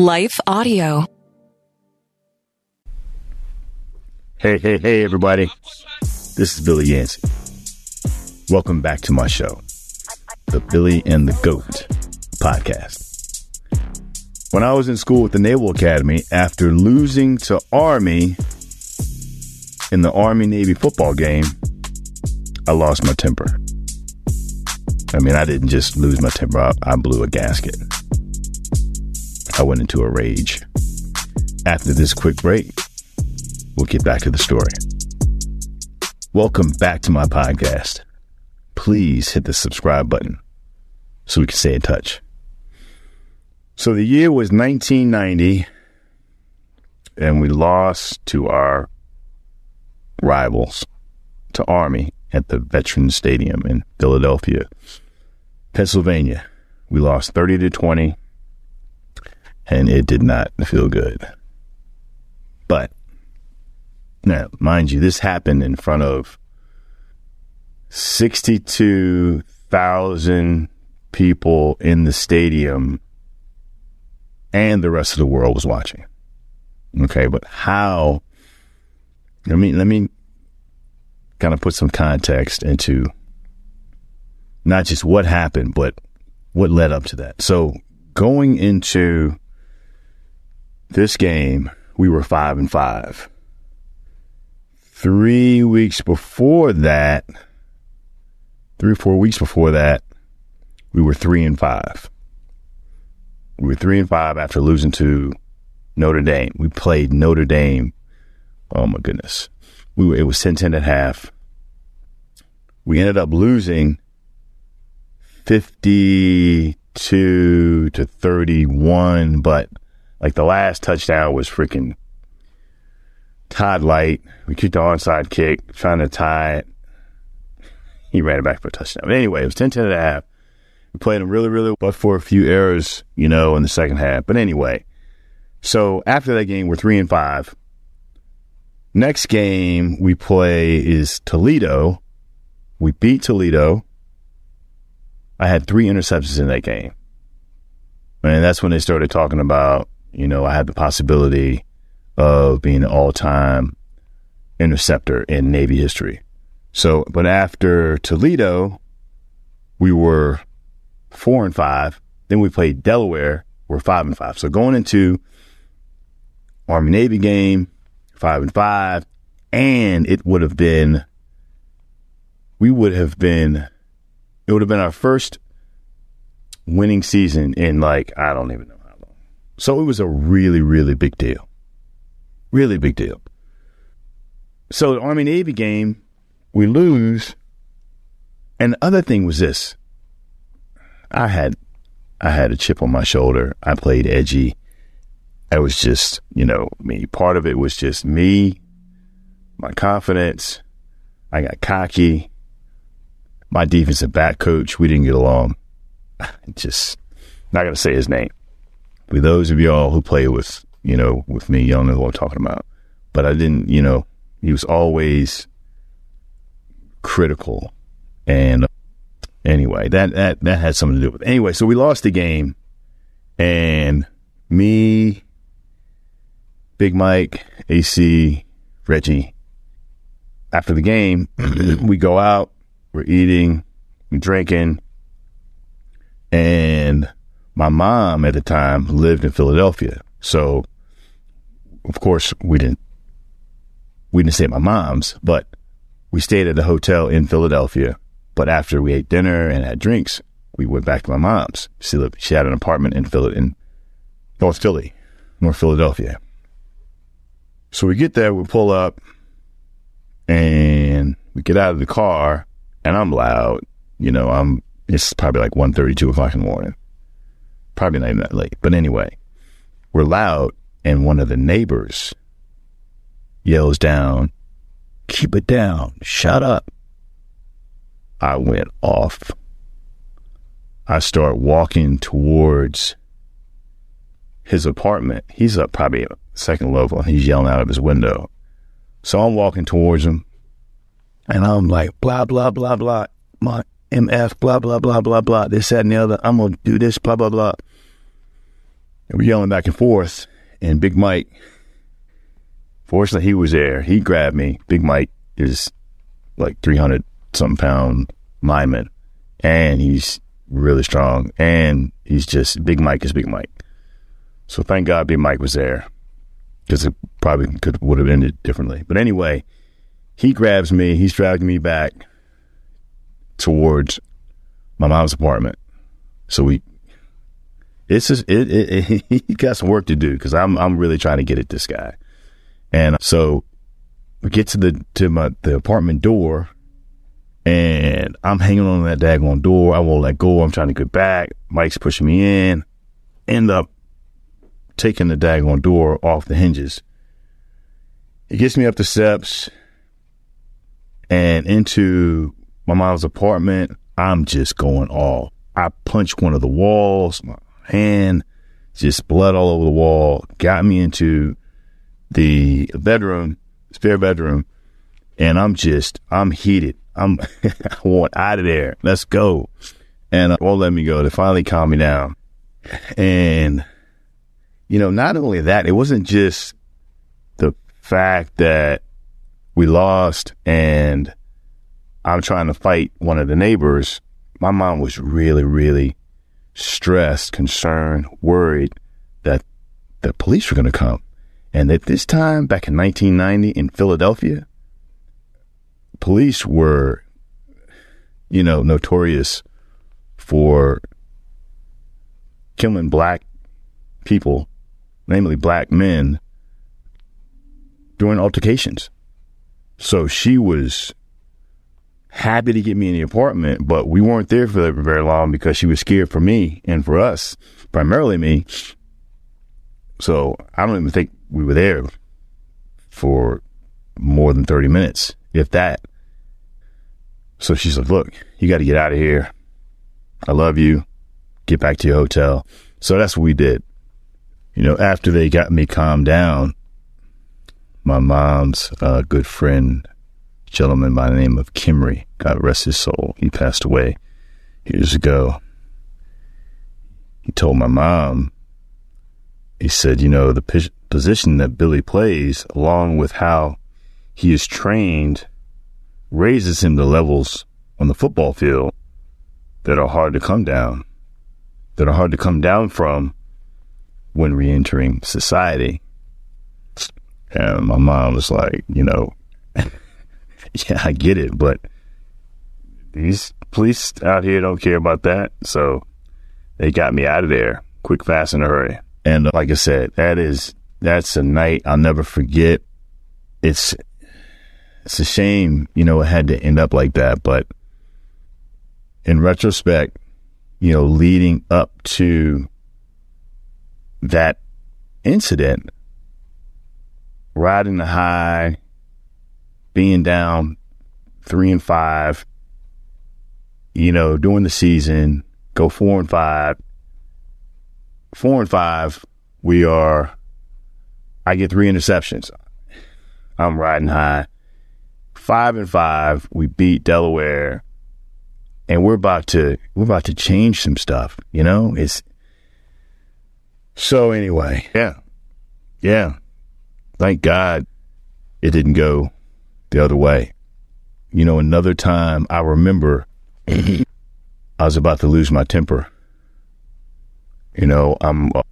Life Audio. Hey, hey, hey, everybody. This is Billy Yancey. Welcome back to my show, the Billy and the Goat podcast. When I was in school at the Naval Academy, after losing to Army in the Army Navy football game, I lost my temper. I mean, I didn't just lose my temper, I, I blew a gasket. I went into a rage. After this quick break, we'll get back to the story. Welcome back to my podcast. Please hit the subscribe button so we can stay in touch. So the year was 1990, and we lost to our rivals, to Army, at the Veterans Stadium in Philadelphia, Pennsylvania. We lost 30 to 20, and it did not feel good. But now, mind you, this happened in front of 62,000 people in the stadium, and the rest of the world was watching. Okay, but how? I mean, let me kind of put some context into not just what happened, but what led up to that. So going into this game, we were five and five. Three weeks before that, three or four weeks before that, we were three and five. We were three and five after losing to Notre Dame. We played Notre Dame. Oh my goodness. We were, it was 10 10 at half. We ended up losing 52 to 31, but like the last touchdown was freaking Todd Lyght. We kicked the onside kick, trying to tie it. He ran it back for a touchdown. But anyway, it was 10 10 and a half. We played him really, really, but for a few errors, you know, in the second half. But anyway, so after that game, we're three and five. Next game we play is Toledo. We beat Toledo. I had three interceptions in that game. And that's when they started talking about, you know, I had the possibility of being an all time interceptor in Navy history. So, but after Toledo, we were four and five. Then we played Delaware. We're five and five. So going into Army Navy game, five and five, and it would have been, we would have been, it would have been our first winning season in like, I don't even know. So it was a really, really big deal. Really big deal. So the Army Navy game, we lose. And the other thing was this I had I had a chip on my shoulder. I played edgy. I was just, you know, me. Part of it was just me, my confidence. I got cocky. My defensive back coach, we didn't get along. Just not gonna say his name. For those of y'all who play with, you know, with me, y'all know who I'm talking about. But I didn't, you know, he was always critical and anyway, that that that had something to do with it. Anyway, so we lost the game, and me, Big Mike, AC, Reggie. After the game, we go out, we're eating, we're drinking, and my mom at the time lived in Philadelphia, so of course we didn't we didn't stay at my mom's, but we stayed at the hotel in Philadelphia but after we ate dinner and had drinks, we went back to my mom's. She lived, she had an apartment in Philly, in North Philly, North Philadelphia. So we get there, we pull up, and we get out of the car, and I'm loud. You know, I'm. It's probably like 1.30, 2 o'clock in the morning. Probably not even that late. But anyway, we're loud, and one of the neighbors yells down, "Keep it down! Shut up!" I went off. I start walking towards his apartment. He's up probably second level and he's yelling out of his window. So I'm walking towards him and I'm like, blah, blah, blah, blah. My MF, blah, blah, blah, blah, blah. This, that, and the other. I'm going to do this, blah, blah, blah. And we're yelling back and forth. And Big Mike, fortunately, he was there. He grabbed me. Big Mike is like 300 something pound lineman. And he's really strong. And he's just, Big Mike is Big Mike. So thank God Big Mike was there because it probably could would have ended differently. But anyway, he grabs me. He's dragging me back towards my mom's apartment. So we, it's just it, it, it he got some work to do because I'm I'm really trying to get at this guy, and uh, so we get to the to my the apartment door, and I'm hanging on that daggone door. I won't let go. I'm trying to get back. Mike's pushing me in. End up taking the daggone door off the hinges. He gets me up the steps and into my mom's apartment. I'm just going all. I punch one of the walls, my hand, just blood all over the wall, got me into the bedroom, spare bedroom, and I'm just, I'm heated. I'm, I want out of there. Let's go. And uh, won't let me go. They finally calm me down. And, you know, not only that, it wasn't just the fact that we lost and I'm trying to fight one of the neighbors my mom was really, really stressed, concerned, worried that the police were going to come. And at this time, back in 1990 in Philadelphia, police were, you know, notorious for killing black people, namely black men, during altercations. So she was happy to get me in the apartment, but we weren't there for very long because she was scared for me and for us, primarily me. So I don't even think we were there for more than 30 minutes, if that. So she's like, look, you got to get out of here. I love you. Get back to your hotel. So that's what we did. You know, after they got me calmed down, my mom's uh, good friend gentleman by the name of Kimry. God rest his soul. He passed away years ago. He told my mom, he said, you know, the p- position that Billy plays, along with how he is trained, raises him to levels on the football field that are hard to come down, that are hard to come down from when reentering society. And my mom was like, you know, yeah, I get it, but these police out here don't care about that. So they got me out of there quick, fast, in a hurry. And uh, like I said, that is, that's a night I'll never forget. It's, it's a shame, you know, it had to end up like that. But in retrospect, you know, leading up to that incident, riding the high, being down three and five, you know, during the season, go four and five. Four and five, we are, I get three interceptions. I'm riding high. Five and five, we beat Delaware and we're about to, we're about to change some stuff, you know, it's, so anyway, yeah, yeah. Thank God it didn't go the other way. You know, another time I remember I was about to lose my temper. You know, I'm uh,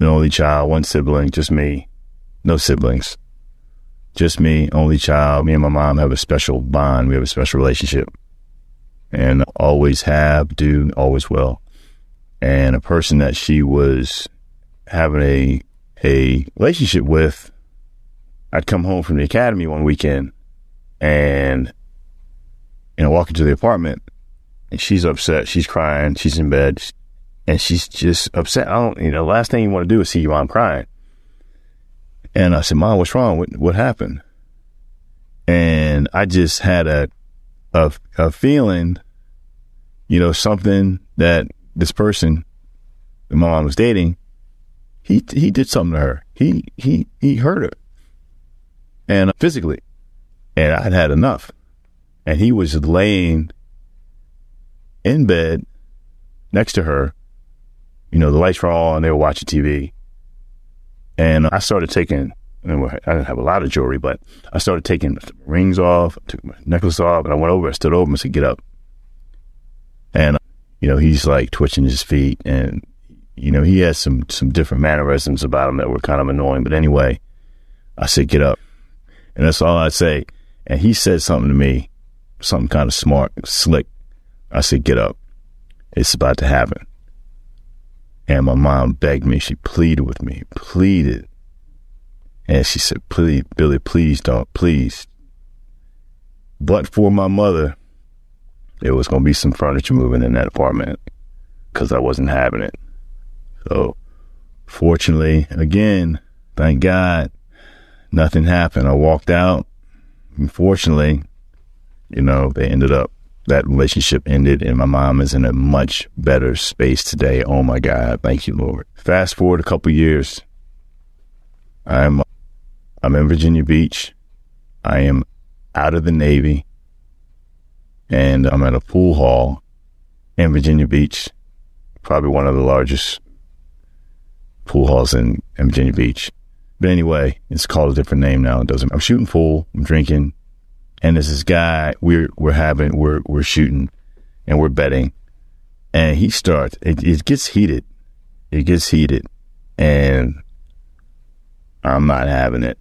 an only child, one sibling, just me, no siblings, just me, only child. Me and my mom have a special bond. We have a special relationship and always have, do, always will. And a person that she was having a, a relationship with I'd come home from the academy one weekend and, you know, walk into the apartment and she's upset. She's crying. She's in bed and she's just upset. I don't, you know, the last thing you want to do is see your mom crying. And I said, Mom, what's wrong? What, what happened? And I just had a, a, a feeling, you know, something that this person, the mom was dating, he, he did something to her. He, he, he hurt her and physically. And I'd had enough. And he was laying in bed next to her you know, the lights were on, they were watching TV. And I started taking, I didn't have a lot of jewelry, but I started taking rings off, took my necklace off, and I went over, I stood over and said, get up. And, you know, he's like twitching his feet and, you know, he has some, some different mannerisms about him that were kind of annoying. But anyway, I said, get up. And that's all I say. And he said something to me, something kind of smart, slick. I said, get up. It's about to happen. And my mom begged me. She pleaded with me, pleaded. And she said, please, Billy, please don't, please. But for my mother, there was going to be some furniture moving in that apartment because I wasn't having it. So, fortunately, again, thank God, nothing happened. I walked out. Unfortunately, you know, they ended up that relationship ended and my mom is in a much better space today. Oh my God. Thank you, Lord. Fast forward a couple years. I'm, I'm in Virginia Beach. I am out of the Navy and I'm at a pool hall in Virginia Beach, probably one of the largest pool halls in, in Virginia Beach. But anyway, it's called a different name now. It doesn't. I'm shooting full. I'm drinking and there's this guy we're we're having we're we're shooting and we're betting and he starts it, it gets heated it gets heated and i'm not having it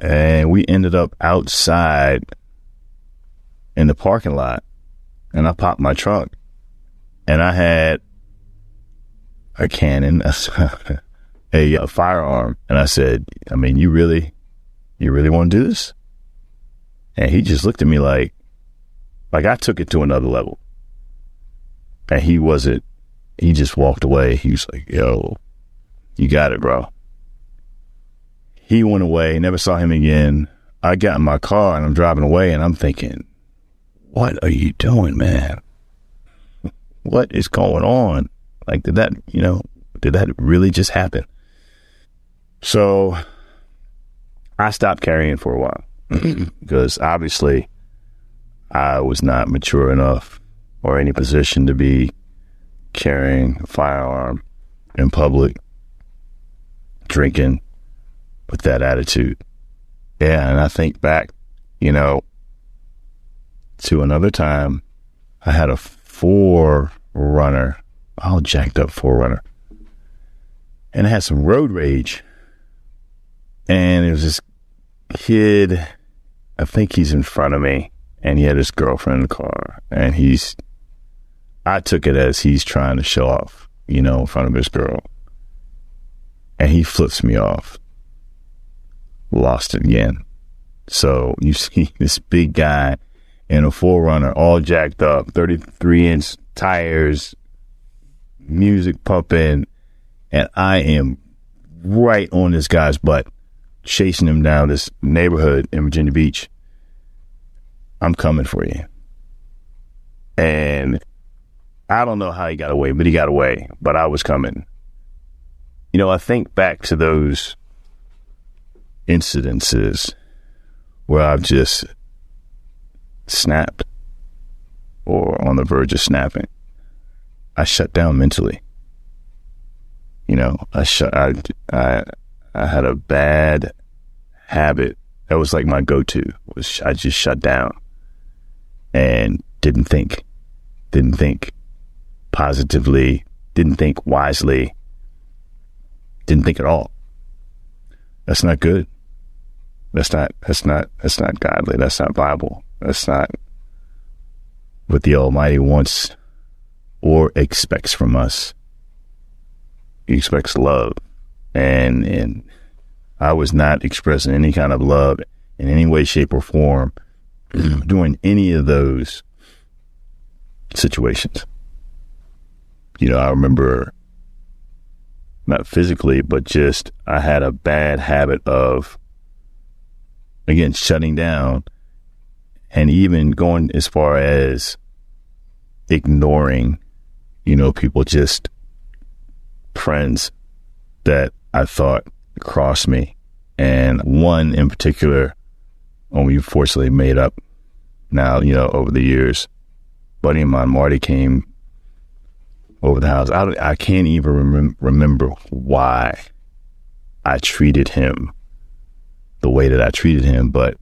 and we ended up outside in the parking lot and i popped my trunk and i had a cannon a, a firearm and i said i mean you really you really want to do this and he just looked at me like, like I took it to another level. And he wasn't, he just walked away. He was like, yo, you got it, bro. He went away, never saw him again. I got in my car and I'm driving away and I'm thinking, what are you doing, man? What is going on? Like, did that, you know, did that really just happen? So I stopped carrying for a while. because obviously I was not mature enough or any position to be carrying a firearm in public, drinking with that attitude. Yeah, and I think back, you know, to another time I had a four runner, all jacked up 4Runner, and I had some road rage. And it was this kid, I think he's in front of me, and he had his girlfriend in the car, and he's, I took it as he's trying to show off, you know, in front of his girl. And he flips me off. Lost it again. So you see this big guy in a 4Runner, all jacked up, 33 inch tires, music pumping, and I am right on this guy's butt chasing him down this neighborhood in Virginia Beach. I'm coming for you. And I don't know how he got away, but he got away. But I was coming. You know, I think back to those incidences where I've just snapped or on the verge of snapping. I shut down mentally. You know, I shut, I, I, I had a bad habit. That was like my go-to. Was I just shut down and didn't think, didn't think positively, didn't think wisely, didn't think at all. That's not good. That's not. That's not. That's not godly. That's not Bible. That's not what the Almighty wants or expects from us. He expects love and and I was not expressing any kind of love in any way, shape, or form mm. during any of those situations. You know, I remember not physically, but just I had a bad habit of again shutting down and even going as far as ignoring, you know, people just friends that I thought crossed me. And one in particular, we fortunately made up now, you know, over the years, buddy of mine, Marty, came over the house. I, I can't even rem- remember why I treated him the way that I treated him, but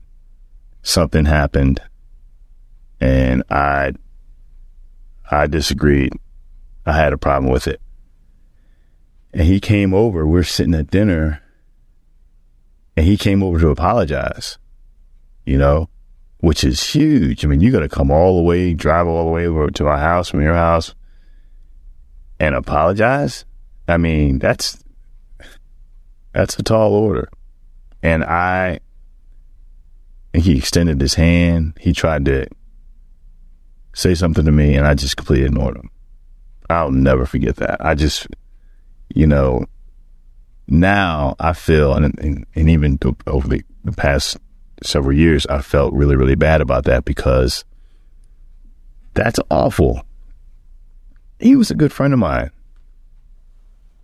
something happened and I I disagreed. I had a problem with it. And he came over, we're sitting at dinner, and he came over to apologize, you know, which is huge. I mean, you got to come all the way, drive all the way over to my house from your house and apologize. I mean, that's, that's a tall order. And I, and he extended his hand. He tried to say something to me and I just completely ignored him. I'll never forget that. I just, you know, now I feel, and, and, and even over the, the past several years, I felt really, really bad about that because that's awful. He was a good friend of mine.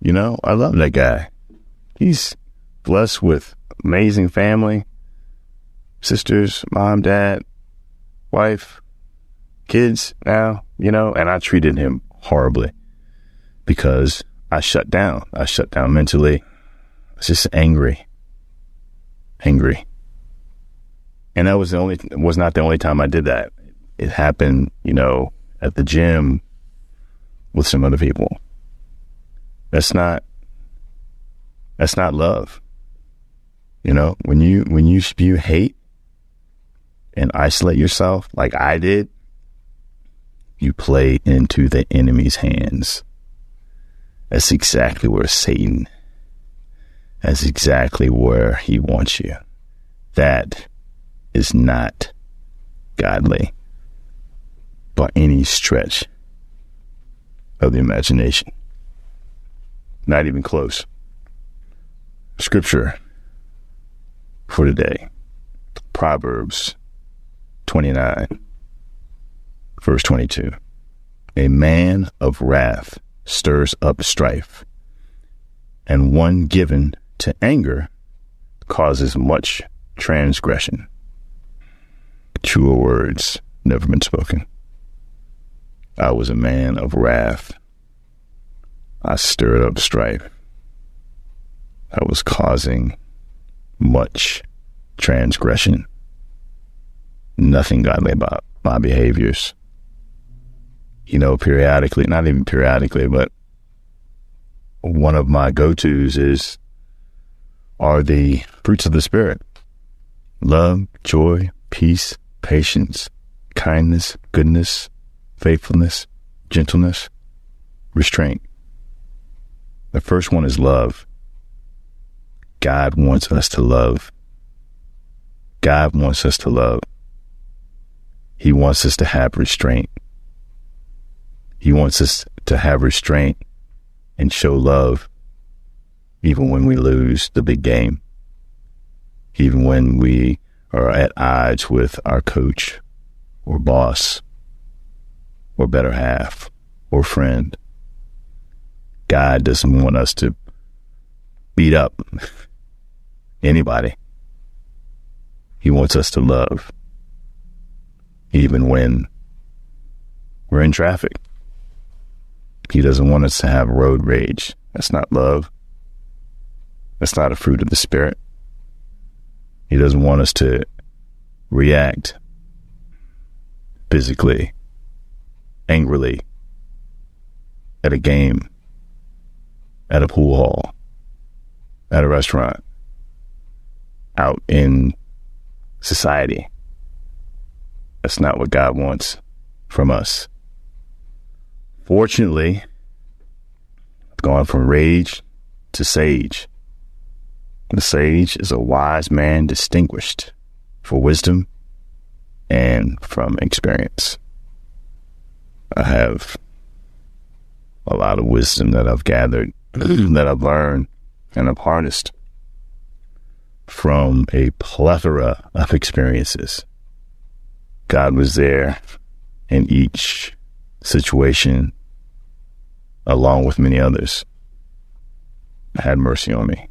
You know, I love that guy. He's blessed with amazing family, sisters, mom, dad, wife, kids now, you know, and I treated him horribly because I shut down. I shut down mentally. I was just angry. Angry. And that was the only was not the only time I did that. It happened, you know, at the gym with some other people. That's not that's not love. You know, when you when you spew hate and isolate yourself like I did, you play into the enemy's hands. That's exactly where Satan, that's exactly where he wants you. That is not godly by any stretch of the imagination. Not even close. Scripture for today Proverbs 29 Verse 22 A man of wrath stirs up strife, and one given to anger causes much transgression. Truer words never been spoken. I was a man of wrath. I stirred up strife. I was causing much transgression. Nothing godly about my behaviors you know, periodically, not even periodically, but one of my go tos is are the fruits of the Spirit love, joy, peace, patience, kindness, goodness, faithfulness, gentleness, restraint. The first one is love. God wants us to love. God wants us to love. He wants us to have restraint. He wants us to have restraint and show love even when we lose the big game, even when we are at odds with our coach or boss or better half or friend. God doesn't want us to beat up anybody. He wants us to love, even when we're in traffic. He doesn't want us to have road rage. That's not love. That's not a fruit of the Spirit. He doesn't want us to react physically, angrily at a game, at a pool hall, at a restaurant, out in society. That's not what God wants from us. Fortunately, I've gone from rage to sage. The sage is a wise man distinguished for wisdom and from experience. I have a lot of wisdom that I've gathered, that I've learned, and I've harnessed from a plethora of experiences. God was there in each situation along with many others, had mercy on me,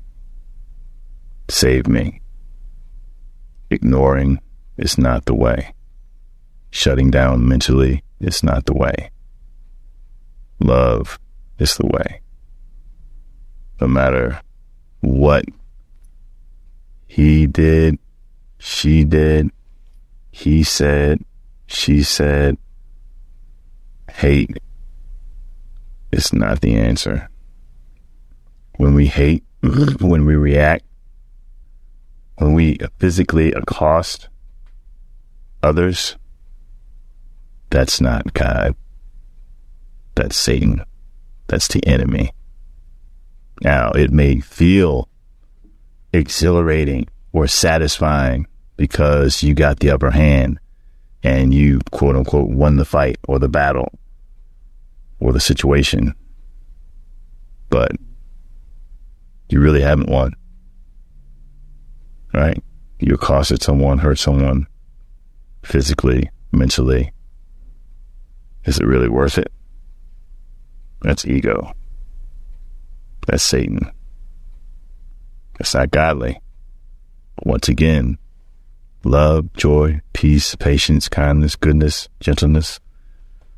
saved me. Ignoring is not the way. Shutting down mentally is not the way. love is the way. No matter what he did, she did, he said, she said, hate is not the answer. When we hate, when we react, when we physically accost others, that's not God. That's Satan. That's the enemy. Now, it may feel exhilarating or satisfying because you got the upper hand and you quote unquote won the fight or the battle or the situation. But you really haven't won. Right? You accosted someone, hurt someone physically, mentally. Is it really worth it? That's ego. That's Satan. That's not godly. Once again, love, joy, peace, patience, kindness, goodness, gentleness,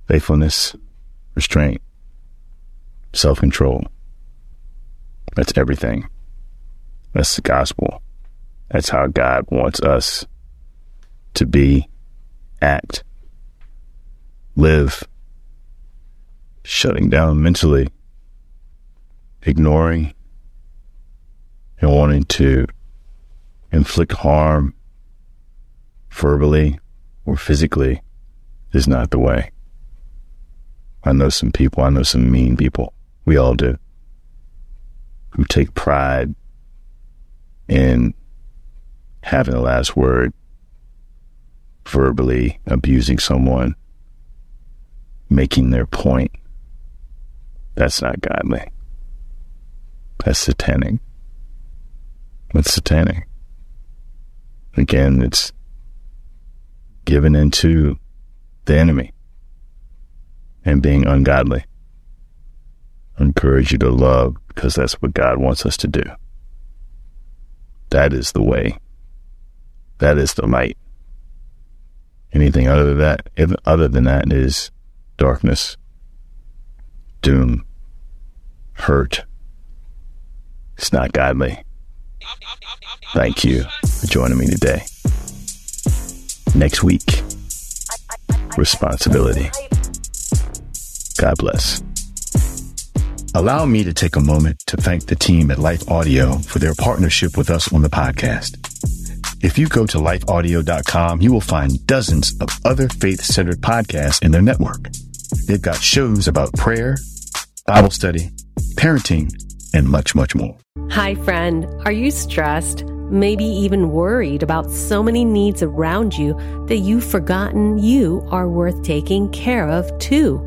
faithfulness, restraint, self control. That's everything. That's the gospel. That's how God wants us to be, act, live, shutting down mentally, ignoring, and wanting to inflict harm verbally or physically is not the way. I know some people, I know some mean people. We all do. Who take pride in having the last word, verbally abusing someone, making their point. That's not godly. That's satanic. That's satanic. Again, it's given into the enemy and being ungodly. I encourage you to love because that's what God wants us to do. That is the way. That is the light. Anything other than that, other than that is darkness, doom, hurt. It's not godly. Thank you for joining me today. Next week, responsibility. God bless. Allow me to take a moment to thank the team at Life Audio for their partnership with us on the podcast. If you go to lifeaudio.com, you will find dozens of other faith centered podcasts in their network. They've got shows about prayer, Bible study, parenting, and much, much more. Hi, friend. Are you stressed? Maybe even worried about so many needs around you that you've forgotten you are worth taking care of too.